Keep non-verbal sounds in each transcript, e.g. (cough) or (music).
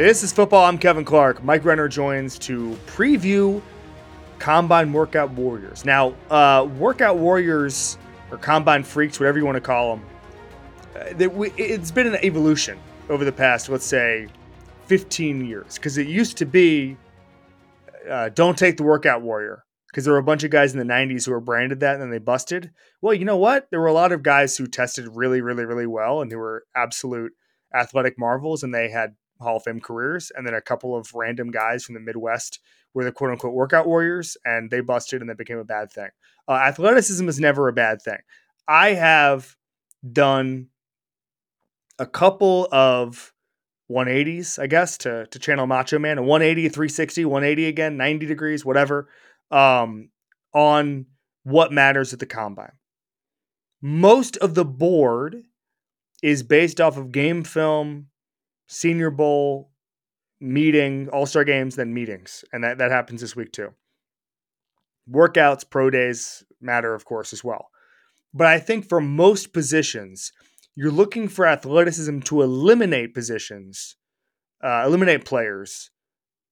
This is football. I'm Kevin Clark. Mike Renner joins to preview Combine Workout Warriors. Now, uh, Workout Warriors or Combine Freaks, whatever you want to call them, uh, it's been an evolution over the past, let's say, 15 years. Because it used to be uh, don't take the Workout Warrior because there were a bunch of guys in the 90s who were branded that and then they busted. Well, you know what? There were a lot of guys who tested really, really, really well and who were absolute athletic marvels and they had Hall of Fame careers. And then a couple of random guys from the Midwest were the quote unquote workout warriors and they busted and that became a bad thing. Uh, athleticism is never a bad thing. I have done a couple of 180s, I guess, to, to channel Macho Man, a 180, 360, 180 again, 90 degrees, whatever um, on what matters at the combine. Most of the board is based off of game film, Senior Bowl, meeting, All Star games, then meetings, and that that happens this week too. Workouts, pro days matter, of course, as well. But I think for most positions, you're looking for athleticism to eliminate positions, uh, eliminate players,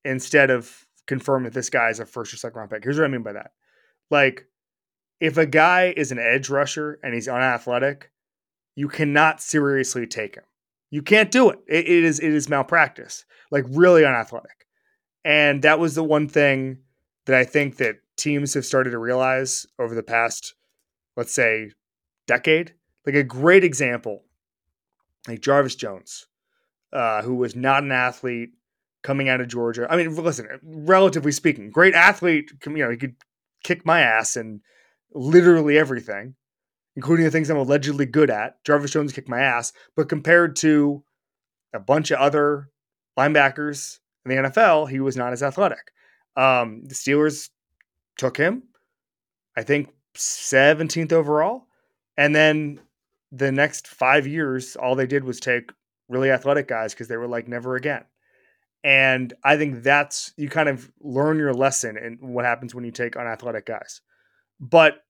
instead of confirm that this guy is a first or second round pick. Here's what I mean by that. Like, if a guy is an edge rusher and he's unathletic, you cannot seriously take him. You can't do it. it. It is it is malpractice. Like really unathletic. And that was the one thing that I think that teams have started to realize over the past, let's say, decade. Like a great example, like Jarvis Jones, uh, who was not an athlete, coming out of Georgia. I mean, listen, relatively speaking, great athlete. You know, he could kick my ass and literally everything, including the things I'm allegedly good at. Jarvis Jones kicked my ass, but compared to a bunch of other linebackers in the NFL, he was not as athletic. Um, the Steelers took him, I think, 17th overall. And then the next five years, all they did was take really athletic guys because they were like, never again. And I think that's you kind of learn your lesson and what happens when you take unathletic guys. But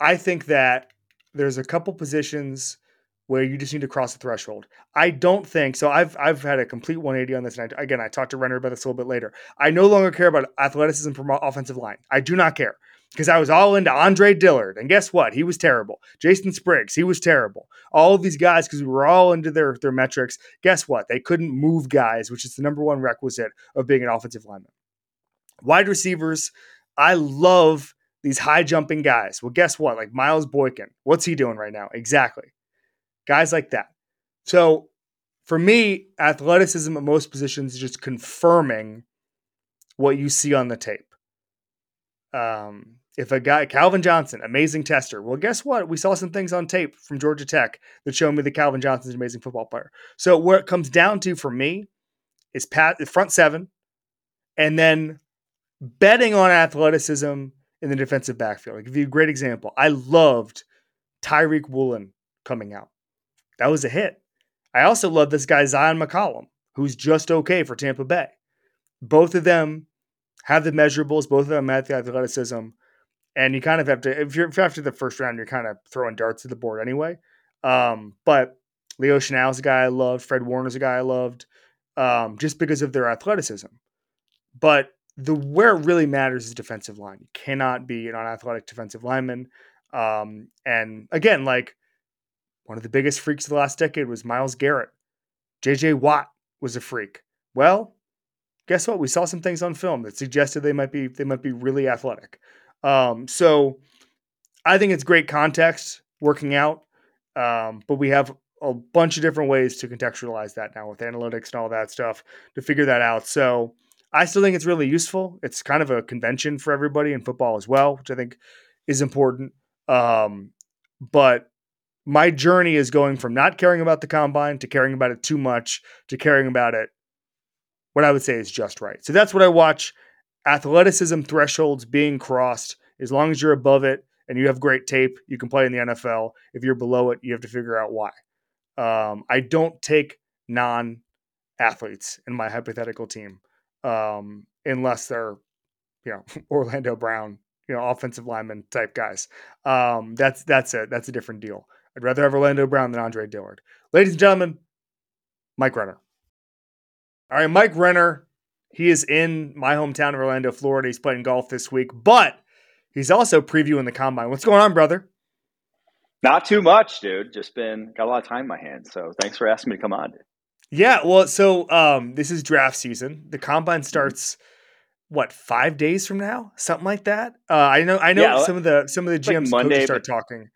I think that there's a couple positions where you just need to cross the threshold. I don't think so. I've I've had a complete 180 on this. And I, again, I talked to Renner about this a little bit later. I no longer care about athleticism from offensive line. I do not care because I was all into Andre Dillard. And guess what? He was terrible. Jason Spriggs, he was terrible. All of these guys, because we were all into their, their metrics, guess what? They couldn't move guys, which is the number one requisite of being an offensive lineman. Wide receivers, I love these high jumping guys. Well, guess what? Like Miles Boykin, what's he doing right now? Exactly. Guys like that. So for me, athleticism at most positions is just confirming what you see on the tape. Um, if a guy, Calvin Johnson, amazing tester. Well, guess what? We saw some things on tape from Georgia Tech that show me that Calvin Johnson's an amazing football player. So where it comes down to for me is pat the front seven, and then betting on athleticism in the defensive backfield. I'll give you a great example. I loved Tariq Woolen coming out. That was a hit. I also love this guy Zyon McCollum, who's just okay for Tampa Bay. Both of them have the measurables, both of them have the athleticism and you kind of have to if you're after the first round, you're kind of throwing darts at the board anyway. Um, but Leo Chenal's a guy I loved. Fred Warner's a guy I loved, um, just because of their athleticism. But the where it really matters is defensive line. You cannot be an unathletic defensive lineman. Um, and again, like one of the biggest freaks of the last decade was Myles Garrett. JJ Watt was a freak. Well, guess what? We saw some things on film that suggested they might be they might be really athletic. Um, so I think it's great context working out, um, but we have a bunch of different ways to contextualize that now with analytics and all that stuff to figure that out. So I still think it's really useful. It's kind of a convention for everybody in football as well, which I think is important. Um, but my journey is going from not caring about the combine to caring about it too much to caring about it what I would say is just right. So that's what I watch athleticism thresholds being crossed. As long as you're above it and you have great tape, you can play in the NFL. If you're below it, you have to figure out why. Um, I don't take non athletes in my hypothetical team um, unless they're, you know, (laughs) Orlando Brown, you know, offensive lineman type guys. Um, that's that's a that's a different deal. I'd rather have Orlando Brown than Andre Dillard. Ladies and gentlemen, Mike Renner. All right, Mike Renner, he is in my hometown of Orlando, Florida. He's playing golf this week, but he's also previewing the combine. What's going on, brother? Not too much, dude. Just been got a lot of time in my hands. So thanks for asking me to come on. Dude. Yeah, well, so um, this is draft season. The combine starts what five days from now, something like that. Uh, I know, I know yeah, some of the some of the GMs like Monday, start talking.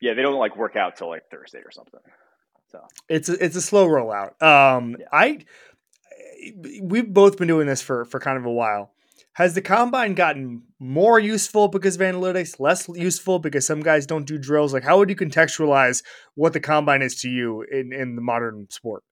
Yeah, they don't like work out till like Thursday or something. So it's a, it's a slow rollout. Um, yeah. I we've both been doing this for for kind of a while. Has the combine gotten more useful because of analytics, less useful because some guys don't do drills? Like, how would you contextualize what the combine is to you in, in the modern sport?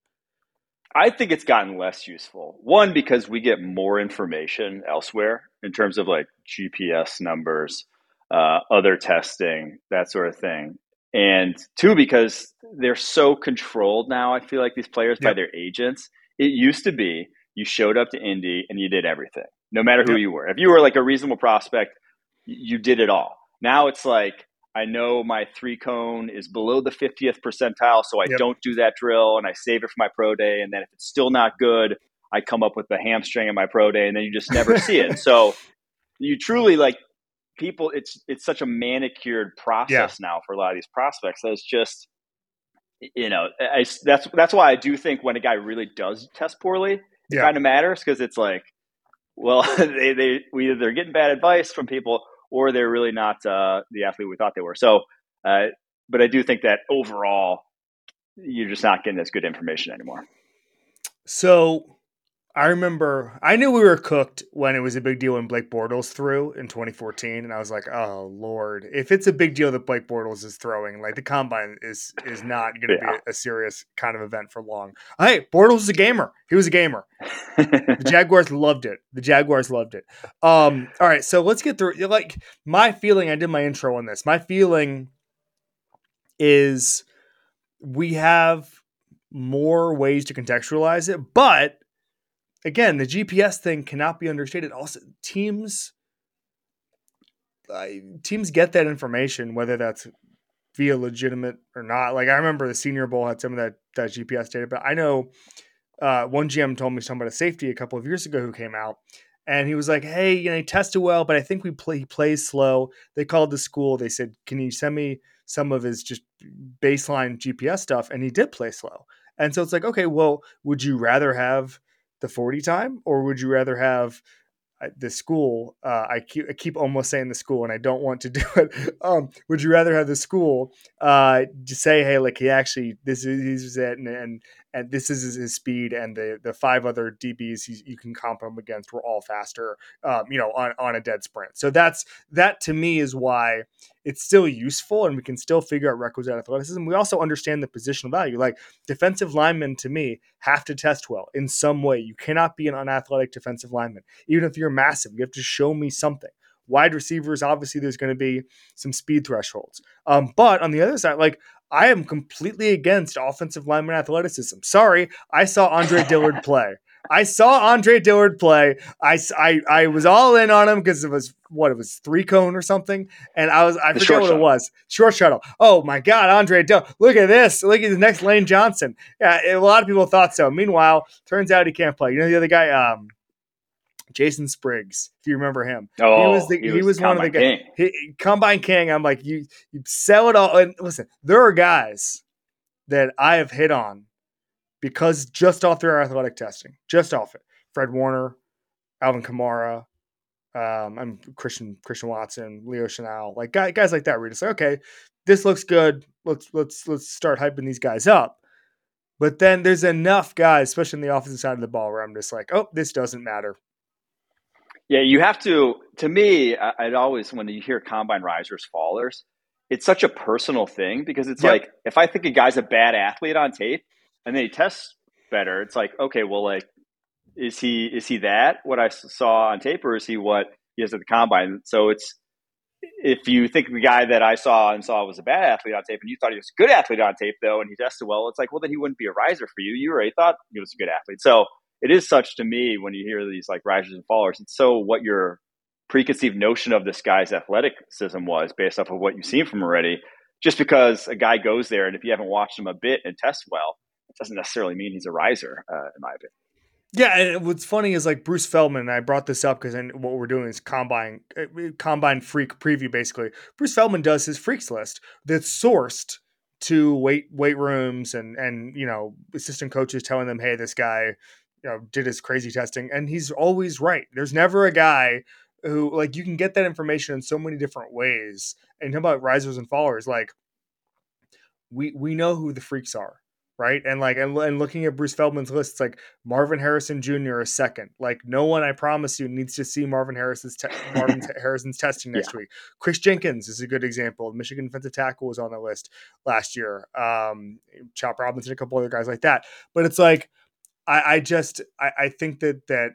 I think it's gotten less useful. One, because we get more information elsewhere in terms of like GPS numbers, uh, other testing, that sort of thing. And two, because they're so controlled now, I feel like these players yep. by their agents. It used to be you showed up to Indy and you did everything no matter who yep. you were. If you were like a reasonable prospect, you did it all. Now it's like I know my three cone is below the 50th percentile, so I yep. don't do that drill and I save it for my pro day. And then if it's still not good, I come up with the hamstring in my pro day, and then you just never see it. (laughs) So you truly like people. It's it's such a manicured process yeah. now for a lot of these prospects that it's just you know I, that's that's why I do think when a guy really does test poorly, it yeah. kind of matters because it's like well, (laughs) they, they we either they're getting bad advice from people or they're really not uh, the athlete we thought they were. So, uh, but I do think that overall, you're just not getting as good information anymore. So, I remember I knew we were cooked when it was a big deal when Blake Bortles threw in 2014, and I was like, "Oh Lord, if it's a big deal that Blake Bortles is throwing, like the combine is is not going to yeah. be a, a, serious kind of event for long." Hey, Bortles is a gamer. He was a gamer. the (laughs) Jaguars loved it. The Jaguars loved it. Um, all right, so let's get through. Like my feeling, I did my intro on this. My feeling is we have more ways to contextualize it, but again, the GPS thing cannot be understated. Also, teams teams get that information whether that's via legitimate or not. Like I remember the Senior Bowl had some of that that GPS data, but I know uh, one GM told me something about a safety a couple of years ago who came out. And he was like, "Hey, you know, he tested well, but I think we play he plays slow." They called the school. They said, "Can you send me some of his just baseline GPS stuff?" And he did play slow. And so it's like, okay, well, would you rather have the 40 time or would you rather have uh, the school uh, I, keep, I keep almost saying the school and i don't want to do it (laughs) um, would you rather have the school uh, just say hey like he actually this is, is it and, and and this is his speed, and the the five other DBs you can comp him against were all faster, um, you know, on on a dead sprint. So that's that to me is why it's still useful, and we can still figure out requisite athleticism. We also understand the positional value. Like defensive linemen, to me, have to test well in some way. You cannot be an unathletic defensive lineman, even if you're massive. You have to show me something wide receivers obviously there's going to be some speed thresholds um, but on the other side like I am completely against offensive lineman athleticism. Sorry, I saw Andre Dillard (laughs) play. I saw Andre Dillard play. I, I, I was all in on him because it was what it was three cone or something, and I was I the forget what shuttle. it was. Short shuttle. Oh my God, Andre Dillard! Look at this. Look at the next Lane Johnson. Yeah, a lot of people thought so. Meanwhile, turns out he can't play. You know the other guy. Um, Jason Spriggs, if you remember him. Oh, he was the, he, he was, was one of the guys. Combine King. I'm like, you you sell it all. And listen, there are guys that I have hit on because just off their athletic testing, just off it. Fred Warner, Alvin Kamara, um, I'm Christian Christian Watson, Leo Chenal, like guys, guys like that. We're just like, okay, this looks good. Let's let's let's start hyping these guys up. But then there's enough guys, especially in the offensive side of the ball, where I'm just like, oh, this doesn't matter. Yeah, you have to. To me, I'd always when you hear combine risers, fallers, it's such a personal thing because it's yep. like if I think a guy's a bad athlete on tape and then he tests better, it's like okay, well, like is he is he that what I saw on tape or is he what he is at the combine? So it's if you think the guy that I saw and saw was a bad athlete on tape and you thought he was a good athlete on tape though and he tested well, it's like well then he wouldn't be a riser for you. You already thought he was a good athlete, so it is such to me when you hear these like risers and fallers. It's so what your preconceived notion of this guy's athleticism was based off of what you've seen from already. Just because a guy goes there and if you haven't watched him a bit and tests well, doesn't necessarily mean he's a riser, uh, in my opinion. Yeah, and what's funny is like Bruce Feldman. I brought this up because what we're doing is combine uh, combine freak preview. Basically, Bruce Feldman does his freaks list that's sourced to weight weight rooms and and you know assistant coaches telling them, hey, this guy you know did his crazy testing, and he's always right. There's never a guy who like you can get that information in so many different ways. And talk about risers and fallers, like we we know who the freaks are right? And like and, and looking at Bruce Feldman's list, it's like Marvin Harrison Jr. is second. Like no one, I promise you, needs to see Marvin Harrison's te- (laughs) Marvin Harrison's testing next yeah. week. Kris Jenkins is a good example. Michigan defensive tackle was on the list last year. Um, Chop Robinson, a couple other guys like that. But it's like I, I just I, I think that that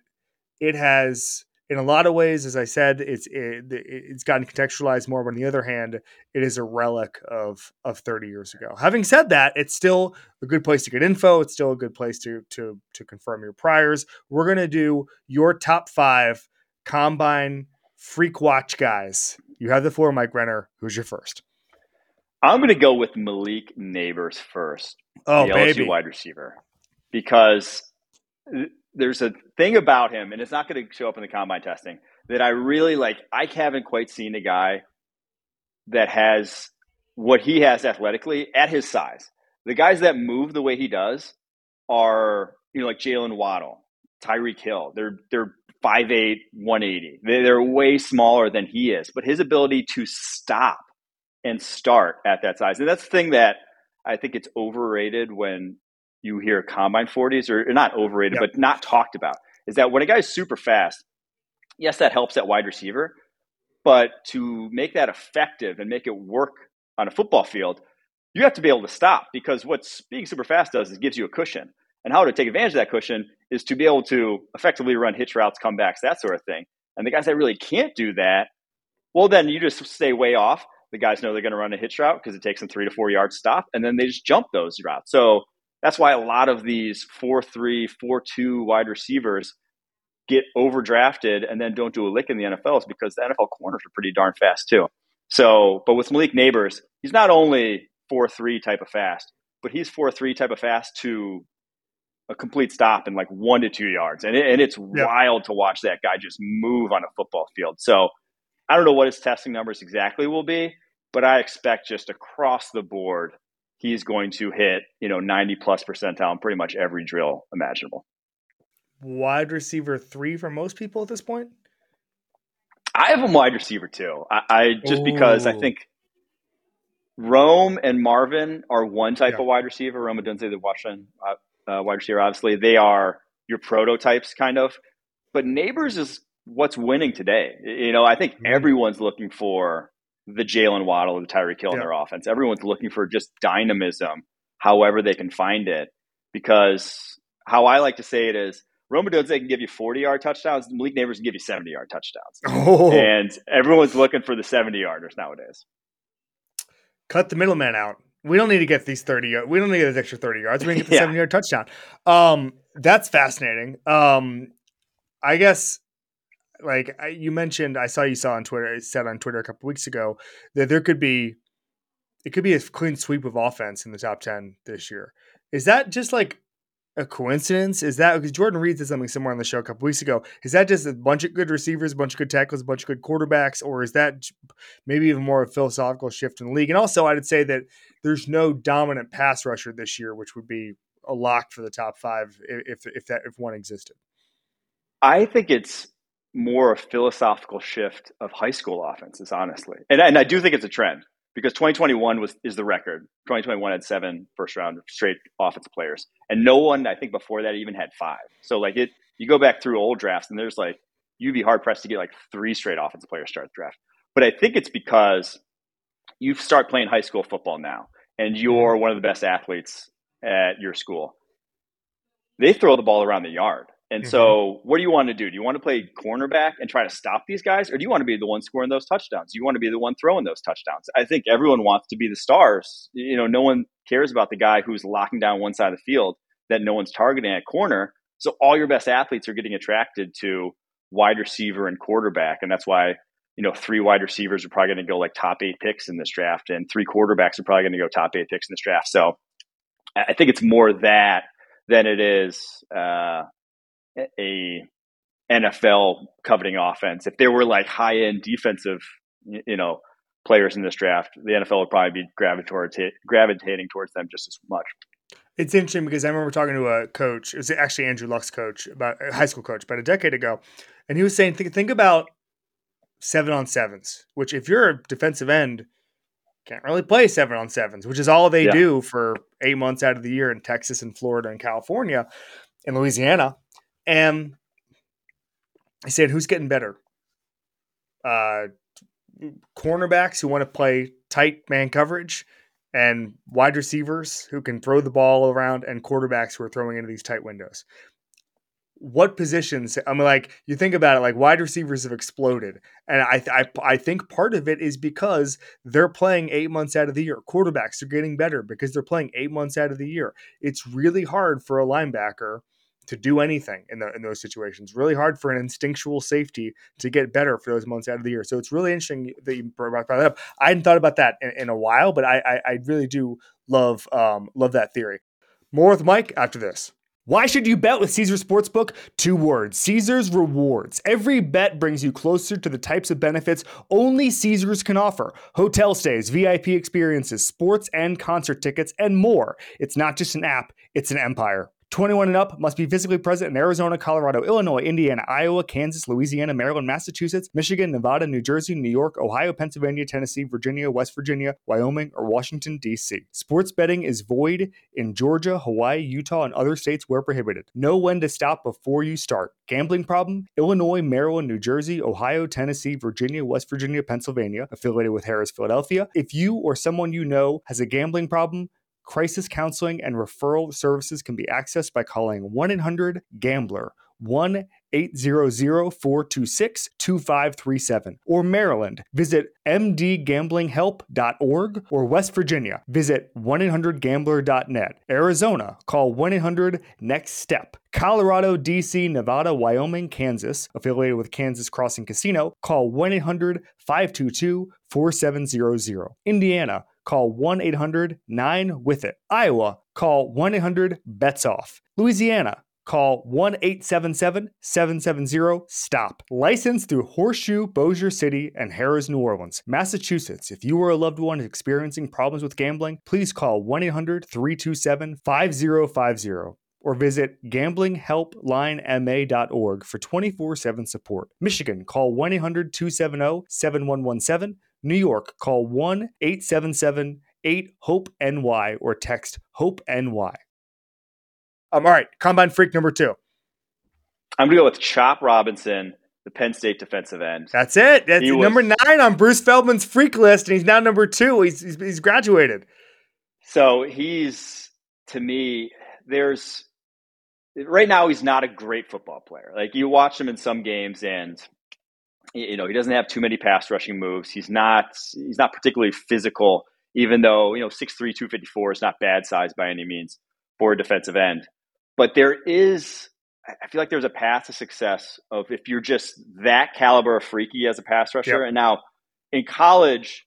it has in a lot of ways, as I said, it's eh, it, it's gotten contextualized more. But on the other hand, it is a relic of of 30 years ago. Having said that, it's still a good place to get info. It's still a good place to to to confirm your priors. We're gonna do your top five combine freak watch guys. You have the floor, Mike Renner. Who's your first? I'm gonna go with Malik Nabers first. Oh, the baby. LSU wide receiver, because eh, there's a thing about him, and it's not going to show up in the combine testing that I really like. I haven't quite seen a guy that has what he has athletically at his size. The guys that move the way he does are, you know, like Jaylen Waddle, Tyreek Hill. They're they're 5'8", 180. They're way smaller than he is, but his ability to stop and start at that size, and that's the thing that I think it's overrated when you hear combine 40s or, not overrated, yep. but not talked about is that when a guy's super fast, yes, that helps at wide receiver, but to make that effective and make it work on a football field, you have to be able to stop because what being super fast does is gives you a cushion. And how to take advantage of that cushion is to be able to effectively run hitch routes, comebacks, that sort of thing. And the guys that really can't do that, well, then you just stay way off. The guys know they're going to run a hitch route because it takes them three to four yards stop, and then they just jump those routes. So that's why a lot of these 4 3, 4 2 wide receivers get overdrafted and then don't do a lick in the NFL is because the NFL corners are pretty darn fast too. So, but with Malik Nabers, he's not only 4 3 type of fast, but he's 4 3 type of fast to a complete stop in like one to two yards. And, it, and it's yeah. wild to watch that guy just move on a football field. So I don't know what his testing numbers exactly will be, but I expect just across the board he's going to hit, you know, 90 plus percentile in pretty much every drill imaginable. Wide receiver three for most people at this point? I have him wide receiver too. I, I just Ooh. because I think Rome and Marvin are one type yeah. of wide receiver. Rome Odunze, the Washington uh, uh, wide receiver, obviously they are your prototypes, kind of. But Nabers is what's winning today. You know, I think mm-hmm. everyone's looking for the Jaylen Waddle, the Tyreek Hill yeah. in their offense. Everyone's looking for just dynamism, however they can find it. Because how I like to say it is, Rome Odunze can give you 40 yard touchdowns. Malik Nabers can give you 70 yard touchdowns. Oh. And everyone's looking for the 70 yarders nowadays. Cut the middleman out. We don't need to get these 30 yards. We don't need these extra 30 yards. We can get the (laughs) yeah. 70 yard touchdown. Um, that's fascinating. Um, I guess like I, you mentioned, I saw you saw on Twitter, I said on Twitter a couple weeks ago that there could be, it could be a clean sweep of offense in the top ten this year. Is that just like a coincidence? Is that because Jordan Reid said something somewhere on the show a couple weeks ago? Is that just a bunch of good receivers, a bunch of good tackles, a bunch of good quarterbacks, or is that maybe even more of a philosophical shift in the league? And also, I'd say that there's no dominant pass rusher this year, which would be a lock for the top five if if that if one existed. I think it's more a philosophical shift of high school offenses, honestly. And, and I do think it's a trend because 2021 was is the record. 2021 had seven first round straight offensive players, and no one I think before that even had five. So like it, you go back through old drafts, and there's like you'd be hard pressed to get like three straight offensive players start the draft. But I think it's because you start playing high school football now, and you're one of the best athletes at your school. They throw the ball around the yard. And mm-hmm. so, what do you want to do? Do you want to play cornerback and try to stop these guys, or do you want to be the one scoring those touchdowns? Do you want to be the one throwing those touchdowns? I think everyone wants to be the stars. You know, no one cares about the guy who's locking down one side of the field that no one's targeting at corner. So, all your best athletes are getting attracted to wide receiver and quarterback, and that's why you know three wide receivers are probably going to go like top eight picks in this draft, and three quarterbacks are probably going to go top eight picks in this draft. So, I think it's more that than it is. Uh, a NFL coveting offense. If there were like high end defensive, you know, players in this draft, the NFL would probably be gravitating gravitating towards them just as much. It's interesting because I remember talking to a coach. It was actually Andrew Luck's coach, about a high school coach, about a decade ago, and he was saying, think, think about seven on sevens. Which, if you're a defensive end, can't really play seven on sevens, which is all they yeah. do for eight months out of the year in Texas and Florida and California and Louisiana. And I said, who's getting better? Uh, cornerbacks who want to play tight man coverage and wide receivers who can throw the ball around and quarterbacks who are throwing into these tight windows. What positions i mean like you think about it like wide receivers have exploded. And I, I i think part of it is because they're playing eight months out of the year. Quarterbacks are getting better because they're playing eight months out of the year. It's really hard for a linebacker to do anything in, the, in those situations really hard for an instinctual safety to get better for those months out of the year so it's really interesting that you brought that up i hadn't thought about that in, in a while but I, I, I really do love um love that theory more with mike after this why should you bet with Caesars Sportsbook? Two words Caesars Rewards. Every bet brings you closer to the types of benefits only Caesars can offer hotel stays, VIP experiences, sports and concert tickets, and more. It's not just an app, it's an empire. 21 and up must be physically present in Arizona, Colorado, Illinois, Indiana, Iowa, Kansas, Louisiana, Maryland, Massachusetts, Michigan, Nevada, New Jersey, New York, Ohio, Pennsylvania, Tennessee, Virginia, West Virginia, Wyoming, or Washington, D.C. Sports betting is void in Georgia, Hawaii, Utah, and other states where prohibited. Know when to stop before you start. Gambling problem? Illinois, Maryland, New Jersey, Ohio, Tennessee, Virginia, West Virginia, Pennsylvania, affiliated with Harrah's, Philadelphia. If you or someone you know has a gambling problem, Crisis counseling and referral services can be accessed by calling 1 800 GAMBLER 1 800 426 2537. Or Maryland, visit mdgamblinghelp.org. Or West Virginia, visit 1 800 gambler.net. Arizona, call 1 800 NEXT STEP. Colorado, DC, Nevada, Wyoming, Kansas, affiliated with Kansas Crossing Casino, call 1 800 522 4700. Indiana, call 1 800 9 with it. Iowa, call 1 800 bets off. Louisiana, call 1 877 770 STOP. Licensed through Horseshoe, Bossier City, and Harrah's New Orleans. Massachusetts, if you or a loved one is experiencing problems with gambling, please call 1 800 327 5050 or visit gamblinghelplinema.org for 24 7 support. Michigan, call 1 800 270 7117. New York, call 1 877 8 HOPE NY or text HOPE NY. Um, all right, Combine Freak number two. I'm going to go with Chop Robinson, the Penn State defensive end. That's it. That's was, number nine on Bruce Feldman's freak list, and he's now number two. He's, he's, he's graduated. So he's, to me, there's right now he's not a great football player. Like you watch him in some games and you know, he doesn't have too many pass rushing moves. He's not he's not particularly physical, even though, you know, 6'3, 254 is not bad size by any means for a defensive end. But there is I feel like there's a path to success of if you're just that caliber of freaky as a pass rusher. Yep. And now in college,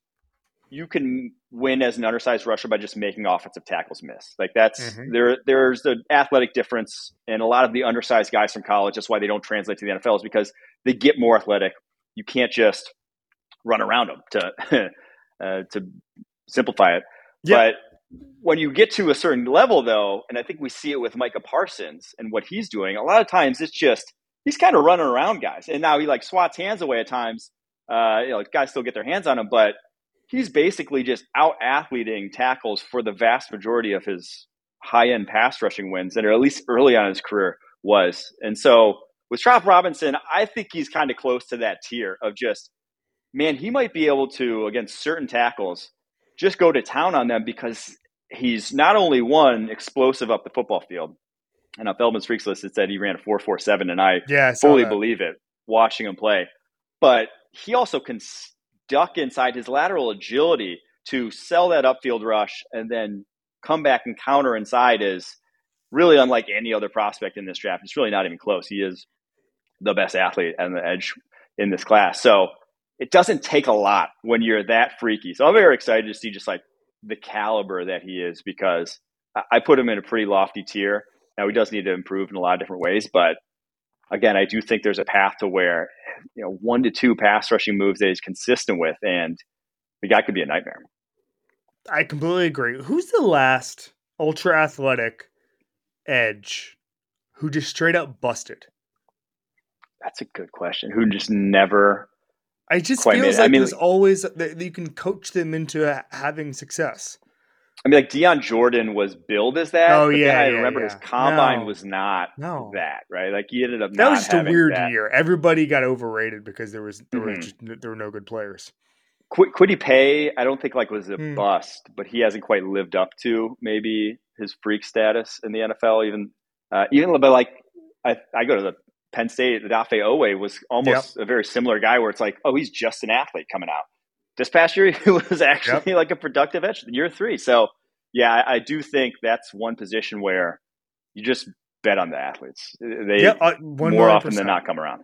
you can win as an undersized rusher by just making offensive tackles miss. Like that's mm-hmm. there. There's the athletic difference, and a lot of the undersized guys from college. That's why they don't translate to the NFL is because they get more athletic, you can't just run around them to (laughs) uh, to simplify it. Yeah. But when you get to a certain level, though, and I think we see it with Micah Parsons and what he's doing, a lot of times it's just he's kind of running around guys, and now he like swats hands away at times. Uh, you know, guys still get their hands on him, but he's basically just out athleting tackles for the vast majority of his high end pass rushing wins, and or at least early on in his career was. And so with Chop Robinson, I think he's kind of close to that tier of just, man, he might be able to, against certain tackles, just go to town on them because he's not only one explosive up the football field, and on Feldman's Freaks list, it said he ran a 4.47, and I, yeah, I fully that. believe it watching him play. But he also can duck inside his lateral agility to sell that upfield rush and then come back and counter inside is really unlike any other prospect in this draft. It's really not even close. He is the best athlete and the edge in this class. So it doesn't take a lot when you're that freaky. So I'm very excited to see just like the caliber that he is because I put him in a pretty lofty tier. Now he does need to improve in a lot of different ways, but again, I do think there's a path to where you know one to two pass rushing moves that he's consistent with, and the guy could be a nightmare. I completely agree. Who's the last ultra athletic edge who just straight up busted? That's a good question. Who just never? I just feels like I mean, there's always that you can coach them into having success. I mean, like Dion Jordan was billed as that. Oh yeah, I yeah, remember yeah. his combine no. was not no. that right. Like he ended up. That was just a weird that. year. Everybody got overrated because there was there, mm-hmm. was just, there were no good players. Qu- Kwity Paye, I don't think like was a hmm. bust, but he hasn't quite lived up to maybe his freak status in the NFL. Even uh, even but like I, I go to the Penn State, the Odafe Oweh was almost yep. a very similar guy where it's like, oh, he's just an athlete coming out. This past year, (laughs) he was actually yep. like a productive edge year three. So yeah, I, I, do think that's one position where you just bet on the athletes. They uh, more often than not come around.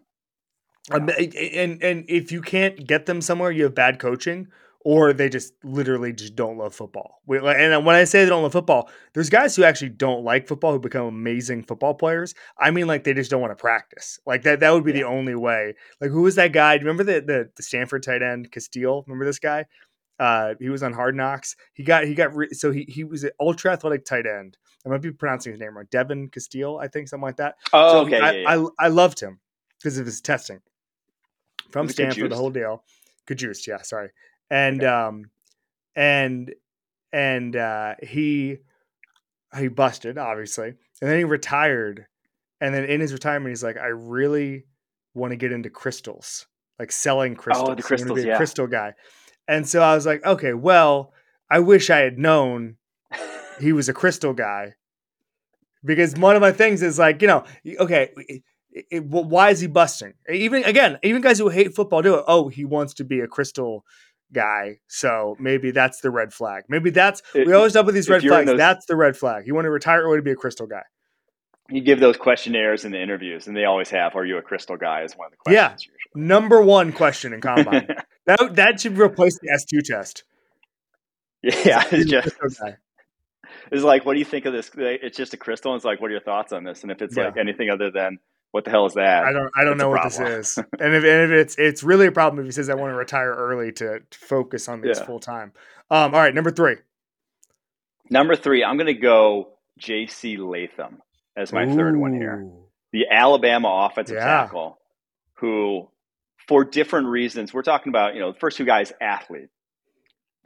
Um, and and if you can't get them somewhere, you have bad coaching, or they just literally just don't love football. And when I say they don't love football, there's guys who actually don't like football who become amazing football players. I mean, like they just don't want to practice. Like that that would be yeah. the only way. Like who was that guy? Remember the, the the Stanford tight end Castile? Remember this guy? Uh, he was on Hard Knocks. He got he got re- so he he was an ultra athletic tight end. I might be pronouncing his name wrong. Devin Castile, I think, something like that. Oh, so okay. I, yeah, yeah. I, I loved him because of his testing from Stanford, the whole deal. Cajuste, yeah, sorry. And okay. um and and uh he he busted, obviously. And then he retired. And then in his retirement, he's like, I really want to get into crystals, like selling crystals. Oh, the crystals, be a crystal guy. And so I was like, okay, well, I wish I had known he was a crystal guy. Because one of my things is like, you know, okay, it, it, why is he busting? Even again, even guys who hate football do it. Oh, he wants to be a crystal guy, so maybe that's the red flag. Maybe that's we always up with these red flags. Those, that's the red flag. You want to retire or want to be a crystal guy? You give those questionnaires in the interviews, and they always have, "Are you a crystal guy?" Is one of the questions. Yeah, usually. number one question in combine. (laughs) that that should replace the S two test. Yeah, it's just. It's like, what do you think of this? It's just a crystal. And it's like, what are your thoughts on this? And if it's yeah. like anything other than what the hell is that? I don't I don't know what this is. and if and if it's it's really a problem if he says I (laughs) want to retire early to, to focus on this yeah. full time. Um, all right, number three. Number three, I'm going to go J.C. Latham as my Ooh. third one here. The Alabama offensive yeah. tackle, who, for different reasons, we're talking about. You know, the first two guys, athlete,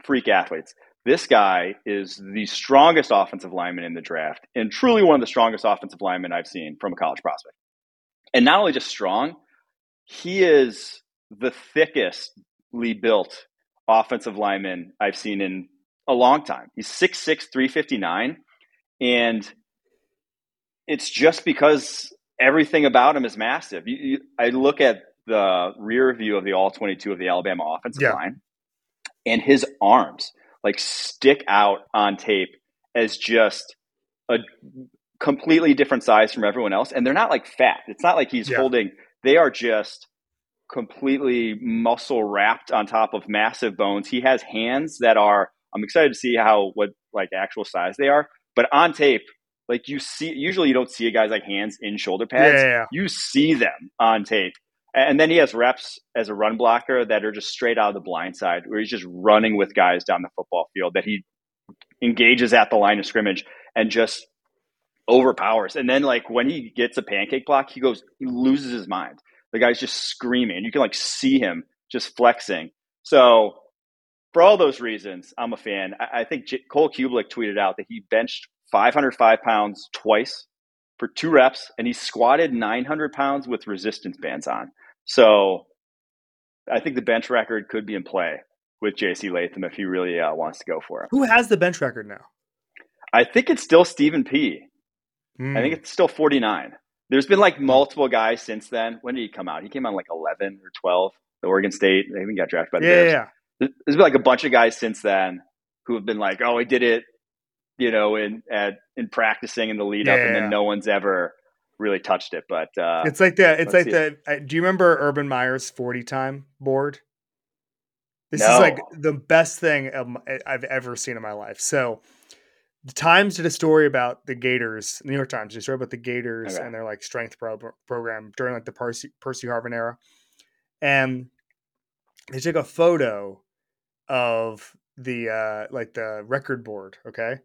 freak athletes. This guy is the strongest offensive lineman in the draft, and truly one of the strongest offensive linemen I've seen from a college prospect and not only just strong, he is the thickestly built offensive lineman I've seen in a long time. He's 6'6, 359. And it's just because everything about him is massive. You, you, I look at the rear view of the all 22 of the Alabama offensive yeah. line, and his arms like stick out on tape as just a completely different size from everyone else, and they're not like fat. It's not like he's yeah. holding. They are just completely muscle wrapped on top of massive bones. He has hands that are. I'm excited to see how what like actual size they are, but on tape, like you see, usually you don't see a guy's like hands in shoulder pads. Yeah, yeah, you see them on tape. And then he has reps as a run blocker that are just straight out of the blind side, where he's just running with guys down the football field that he engages at the line of scrimmage and just overpowers. And then like when he gets a pancake block, he goes, he loses his mind. The guy's just screaming. You can like see him just flexing. So for all those reasons, I'm a fan. I, I think J- Cole Cubelic tweeted out that he benched 505 pounds twice for two reps, and he squatted 900 pounds with resistance bands on. So I think the bench record could be in play with JC Latham if he really uh, wants to go for it. Who has the bench record now? I think it's still Stephen P. Mm. I think it's still 49. There's been like multiple guys since then. When did he come out? He came out like 11 or 12. The Oregon State. They even got drafted by the yeah, Bears. Yeah. There's been like a bunch of guys since then who have been like, oh, he did it, you know, in at in practicing in the lead yeah, up, and then no one's ever really touched it. But uh, it's like the it's like the. Uh, do you remember Urban Meyer's 40 time board? This no. is like the best thing I've ever seen in my life. So the Times did a story about the Gators. The New York Times did a story about the Gators Okay. and their like strength pro- program during like the Percy Percy Harvin era, and they took a photo of the uh like the record board, okay,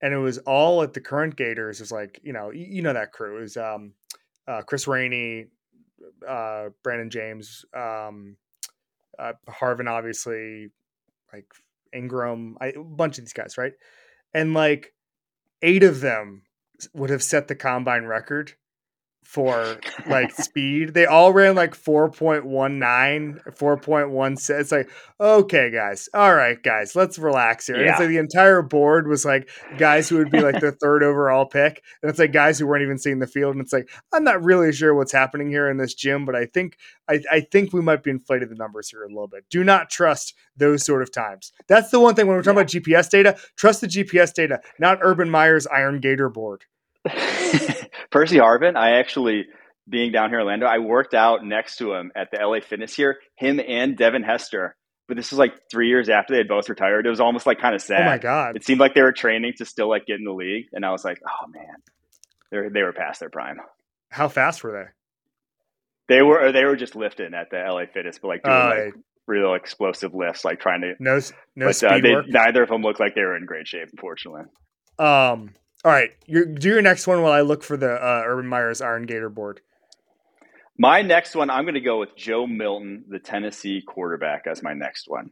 and it was all at the current Gators. It was like you know you, know that crew it was um uh, Chris Rainey, uh, Brandon James, um, uh, Harvin, obviously, like Ingram, I, a bunch of these guys, right? And like eight of them would have set the combine record for like speed. They all ran like 4.19, 4.16. It's like, okay, guys. All right, guys, let's relax here. And it's like the entire board was like guys who would be like the (laughs) third overall pick. And it's like guys who weren't even seeing the field. And it's like, I'm not really sure what's happening here in this gym, but I think I, I think we might be inflated the numbers here a little bit. Do not trust those sort of times. That's the one thing when we're talking about GPS data, trust the GPS data, not Urban Meyer's Iron Gator board. (laughs) Percy Harvin, I actually being down here in Orlando, I worked out next to him at the LA Fitness here, him and Devin Hester. But this was like three years after they had both retired. It was almost like kind of sad. Oh my god. It seemed like they were training to still like get in the league, and I was like, oh man, they were, they were past their prime. How fast were they? They were they were just lifting at the LA Fitness, but like doing Uh, like real explosive lifts, like trying to. no no but uh, speed they, work. neither of them looked like they were in great shape, unfortunately. Um. All right, you do your next one while I look for the uh, Urban Meyer's Iron Gator board. My next one, I'm going to go with Joe Milton, the Tennessee quarterback, as my next one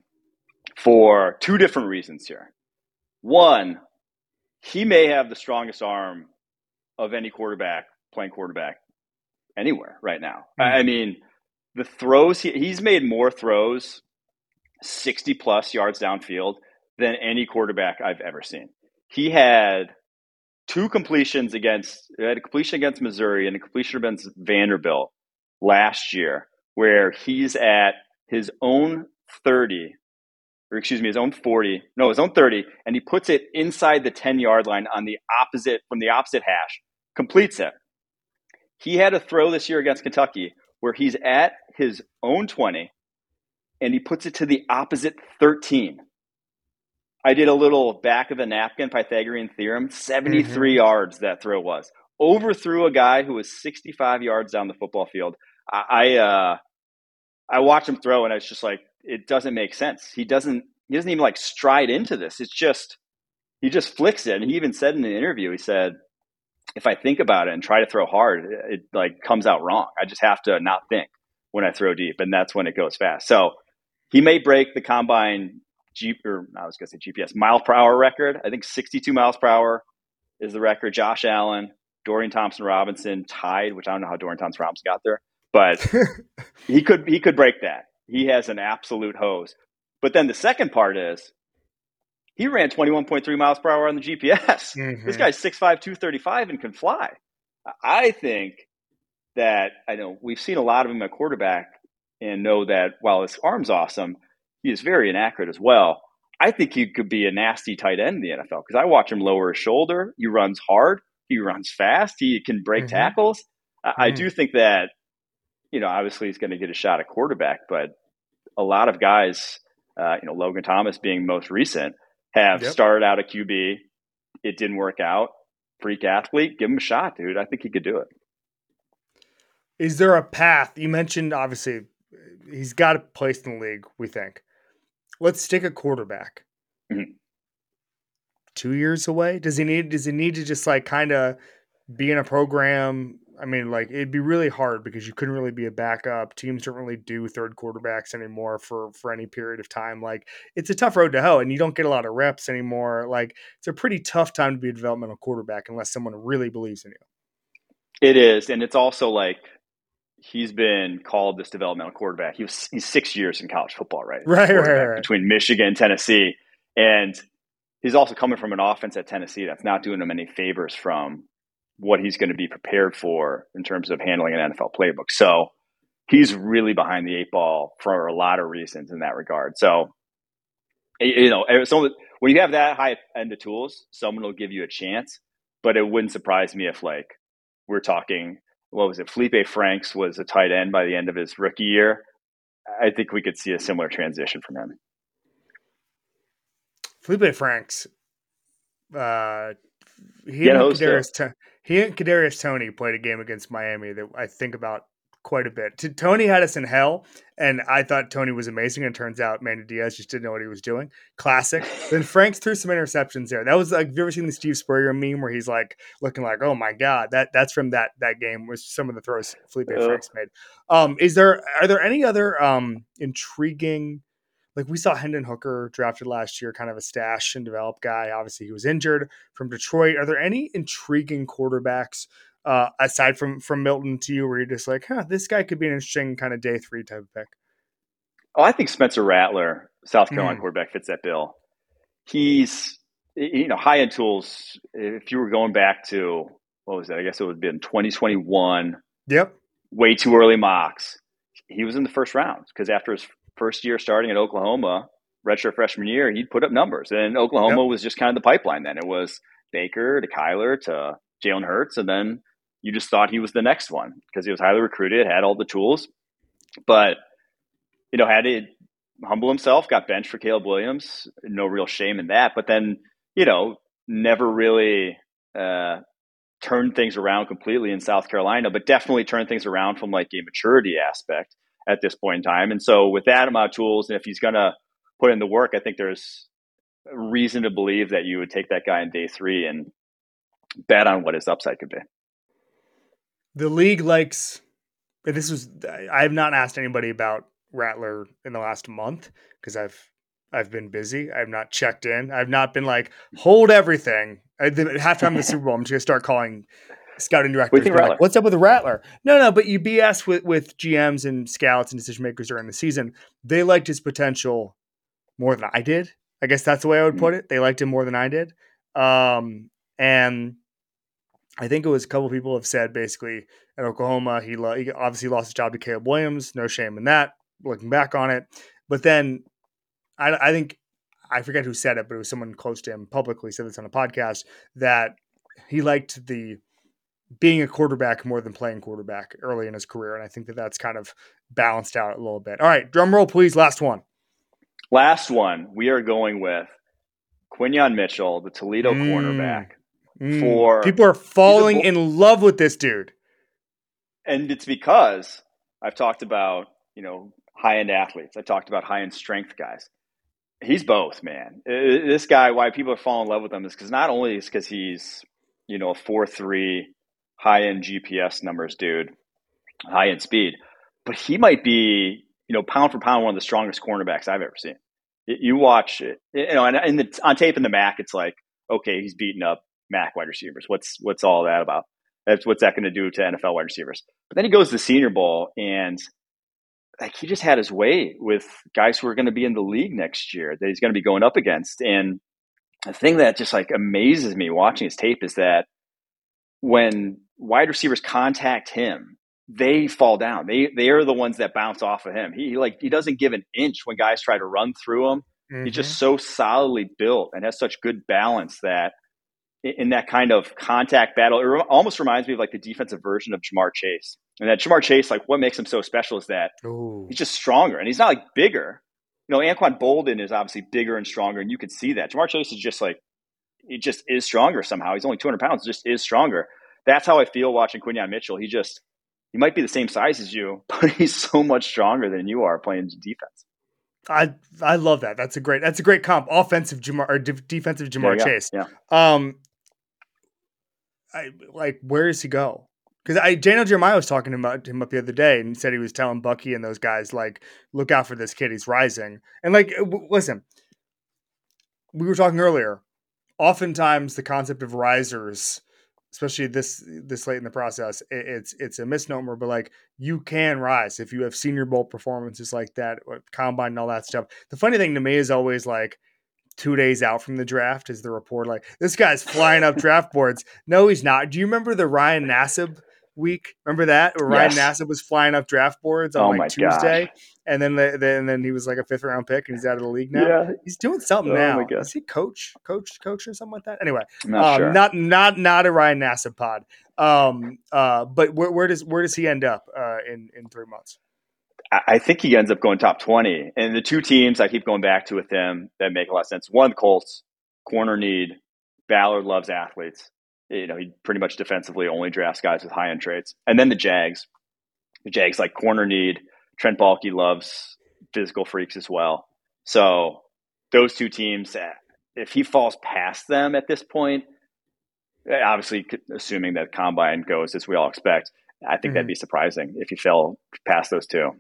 for two different reasons here. One, he may have the strongest arm of any quarterback playing quarterback anywhere right now. I I mean, the throws, he, he's made more throws 60 plus yards downfield than any quarterback I've ever seen. He had two completions against had a completion against Missouri and a completion against Vanderbilt last year, where he's at his own 30, or excuse me, his own 40, no, his own 30, and he puts it inside the 10 yard line on the opposite from the opposite hash, completes it. He had a throw this year against Kentucky where he's at his own 20 and he puts it to the opposite 13. I did a little back of the napkin Pythagorean theorem. 73 yards that throw was. Overthrew a guy who was 65 yards down the football field. I I, uh, I watched him throw, and it's just like it doesn't make sense. He doesn't. He doesn't even like stride into this. It's just he just flicks it. And he even said in the interview, he said, "If I think about it and try to throw hard, it like comes out wrong. I just have to not think when I throw deep, and that's when it goes fast." So he may break the combine G or I was going to say GPS mile per hour record. I think 62 miles per hour is the record. Josh Allen, Dorian Thompson Robinson tied, which I don't know how Dorian Thompson Robinson got there, but (laughs) he could he could break that. He has an absolute hose. But then the second part is he ran 21.3 miles per hour on the GPS. Mhm. This guy's 6'5", 235 and can fly. I think that I know we've seen a lot of him at quarterback and know that while his arm's awesome, he is very inaccurate as well. I think he could be a nasty tight end in the NFL because I watch him lower his shoulder. He runs hard. He runs fast. He can break Mhm. tackles. I, I Mhm. do think that, you know, obviously he's going to get a shot at quarterback, but a lot of guys, uh, you know, Logan Thomas being most recent, have Yep. started out a QB. It didn't work out. Freak athlete, give him a shot, dude. I think he could do it. Is there a path? You mentioned obviously he's got a place in the league. We think. Let's stick a quarterback. Mhm. Two years away. Does he need? Does he need to just like kind of be in a program? I mean, like it'd be really hard because you couldn't really be a backup. Teams don't really do third quarterbacks anymore for for any period of time. Like it's a tough road to hoe, and you don't get a lot of reps anymore. Like it's a pretty tough time to be a developmental quarterback unless someone really believes in you. It is, and it's also like he's been called this developmental quarterback. He was he's six years in college football, right? Right, right, right. Between Michigan and Tennessee, and he's also coming from an offense at Tennessee that's not doing him any favors from what he's going to be prepared for in terms of handling an NFL playbook. So he's really behind the eight ball for a lot of reasons in that regard. So you know, eh, so when you have that high end of tools, someone will give you a chance. But it wouldn't surprise me if like we're talking what was it? Felipe Franks was a tight end by the end of his rookie year. I think we could see a similar transition from him. Felipe Franks, Uh, he and Kadarius, he and Kadarius Toney played a game against Miami that I think about quite a bit. Tony had us in hell, and I thought Tony was amazing. And turns out Manny Diaz just didn't know what he was doing. Classic. (laughs) then Franks threw some interceptions there. That was like, have you ever seen the Steve Spurrier meme where he's like looking like, oh my god, that that's from that that game was some of the throws Felipe uh. Franks made. Um, is there are there any other um intriguing? Like we saw Hendon Hooker drafted last year, kind of a stash and develop guy. Obviously, he was injured from Detroit. Are there any intriguing quarterbacks uh, aside from from Milton to you, where you're just like, huh, this guy could be an interesting kind of day three type of pick? Oh, I think Spencer Rattler, South Carolina mm. quarterback, fits that bill. He's you know high end tools. If you were going back to what was that? I guess it would have been 2021. Yep. Way too early mocks. He was in the first round because after his first year starting at Oklahoma, redshirt freshman year, he'd put up numbers. And Oklahoma yep. was just kind of the pipeline then. It was Baker to Kyler to Jalen Hurts, and then you just thought he was the next one because he was highly recruited, had all the tools, but you know had to humble himself. Got benched for Caleb Williams. No real shame in that. But then you know never really uh, turned things around completely in South Carolina, but definitely turned things around from like a maturity aspect at this point in time. And so with that amount of tools, and if he's going to put in the work, I think there's reason to believe that you would take that guy in day three and bet on what his upside could be the league likes this was I have not asked anybody about Rattler in the last month because I've I've been busy. I've not checked in. I've not been like hold everything. At halftime of the Super Bowl, I'm just gonna start calling scouting directors. Like, What's up with the Rattler? No, no, but you BS with with GMs and scouts and decision makers during the season. They liked his potential more than I did. I guess that's the way I would hmm. put it. They liked him more than I did. Um, and I think it was a couple people have said basically at Oklahoma, he, lo- he obviously lost his job to Caleb Williams. No shame in that, looking back on it. But then I, I think, I forget who said it, but it was someone close to him publicly said this on a podcast that he liked the being a quarterback more than playing quarterback early in his career. And I think that that's kind of balanced out a little bit. All right, drum roll, please. Last one. Last one. We are going with Quinyon Mitchell, the Toledo mm. cornerback Mm, for people are falling in love with this dude. And it's because I've talked about, you know, high end athletes. I talked about high end strength guys. He's both, man. This guy, why people are falling in love with him is because not only is because he's, you know, a four three high end GPS numbers dude, high end speed, but he might be, you know, pound for pound one of the strongest cornerbacks I've ever seen. You watch it, you know, and, and the, on tape in the MAC, it's like, okay, he's beaten up MAC wide receivers. What's what's all that about? That's what's that going to do to NFL wide receivers? But then he goes to the Senior Bowl and like he just had his way with guys who are going to be in the league next year that he's going to be going up against. And the thing that just like amazes me watching his tape is that when wide receivers contact him, they fall down. They they are the ones that bounce off of him. He like he doesn't give an inch when guys try to run through him. Mm-hmm. He's just mm-hmm. so solidly built and has such good balance that in that kind of contact battle. It almost reminds me of like the defensive version of Ja'Marr Chase. And that Ja'Marr Chase, like what makes him so special is that Ooh. he's just stronger and he's not like bigger. You know, Anquan Boldin is obviously bigger and stronger, and you can see that. Ja'Marr Chase is just like, he just is stronger somehow. He's only 200 pounds, just is stronger. That's how I feel watching Quinyon Mitchell. He just, he might be the same size as you, (laughs) but he's so much stronger than you are playing defense. I I love that. That's a great that's a great comp. Offensive Ja'Marr or defensive Ja'Marr Chase. Yeah. Um, I like where does he go? Because I Daniel Jeremiah was talking about him up the other day and said he was telling Bucky and those guys like look out for this kid he's rising and like w- listen we were talking earlier oftentimes the concept of risers especially this this late in the process it, it's it's a misnomer but like you can rise if you have senior bowl performances like that combine and all that stuff the funny thing to me is always like two days out from the draft is the report like this guy's flying up draft boards. No, he's not. Do you remember the Ryan Nassib week? Remember that? Where Ryan yes. Nassib was flying up draft boards on oh like Tuesday, gosh. and then the, then then he was like a fifth round pick, and he's out of the league now. Yeah. He's doing something oh now. Is he coach, coach, coach, or something like that? Anyway, not um, sure. not not not a Ryan Nassib pod. Um, uh, but where, where does where does he end up uh, in in three months? I think he ends up going top 20. And the two teams I keep going back to with him that make a lot of sense one, Colts, corner need, Ballard loves athletes. You know, he pretty much defensively only drafts guys with high end traits. And then the Jags. The Jags like corner need. Trent Baalke loves physical freaks as well. So those two teams, eh, if he falls past them at this point, eh, obviously assuming that combine goes as we all expect, I think mm-hmm. that'd be surprising if he fell past those two.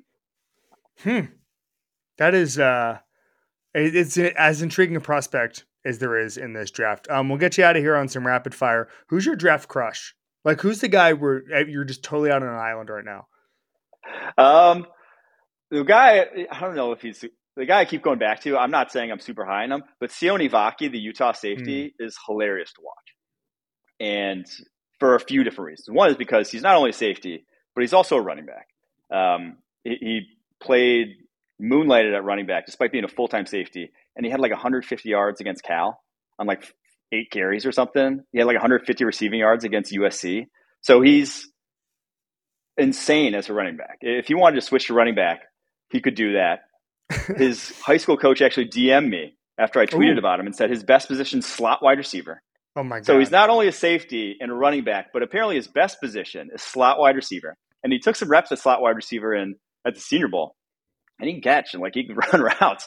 Hmm. That is uh it's as intriguing a prospect as there is in this draft. Um, we'll get you out of here on some rapid fire. Who's your draft crush? Like, who's the guy where eh, you're just totally out on an island right now? Um, the guy, I don't know if he's the guy I keep going back to. I'm not saying I'm super high on him, but Sione Vaki, the Utah safety, mm. is hilarious to watch. And for a few different reasons. One is because he's not only safety, but he's also a running back. Um, he, he played moonlighted at running back despite being a full time safety, and he had like 150 yards against Cal on like eight carries or something. He had like 150 receiving yards against USC. So he's insane as a running back. If he wanted to switch to running back, he could do that. (laughs) his high school coach actually DM'd me after I tweeted Ooh. about him and said his best position slot wide receiver. Oh my god! So he's not only a safety and a running back, but apparently his best position is slot wide receiver. And he took some reps at slot wide receiver in at the Senior Bowl, and he can catch and like he can (laughs) run routes.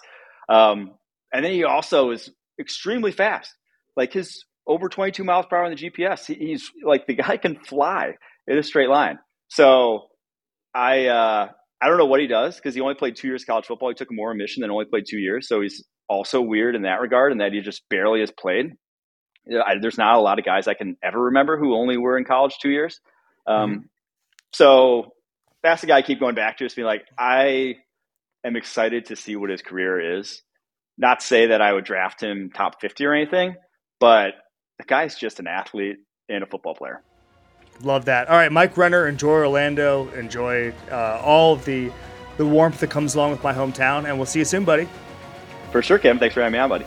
Um, and then he also is extremely fast. Like his over 22 miles per hour on the GPS. He, he's like the guy can fly in a straight line. So I uh, I don't know what he does because he only played two years college football. He took more mission than only played two years. So he's also weird in that regard, and that he just barely has played. I, there's not a lot of guys I can ever remember who only were in college two years. Um, mm-hmm. So that's the guy I keep going back to. Just being like, I am excited to see what his career is. Not say that I would draft him top 50 or anything, but the guy's just an athlete and a football player. Love that. All right, Mike Renner, enjoy Orlando. Enjoy uh, all of the the warmth that comes along with my hometown, and we'll see you soon, buddy. For sure, Kevin. Thanks for having me on, buddy.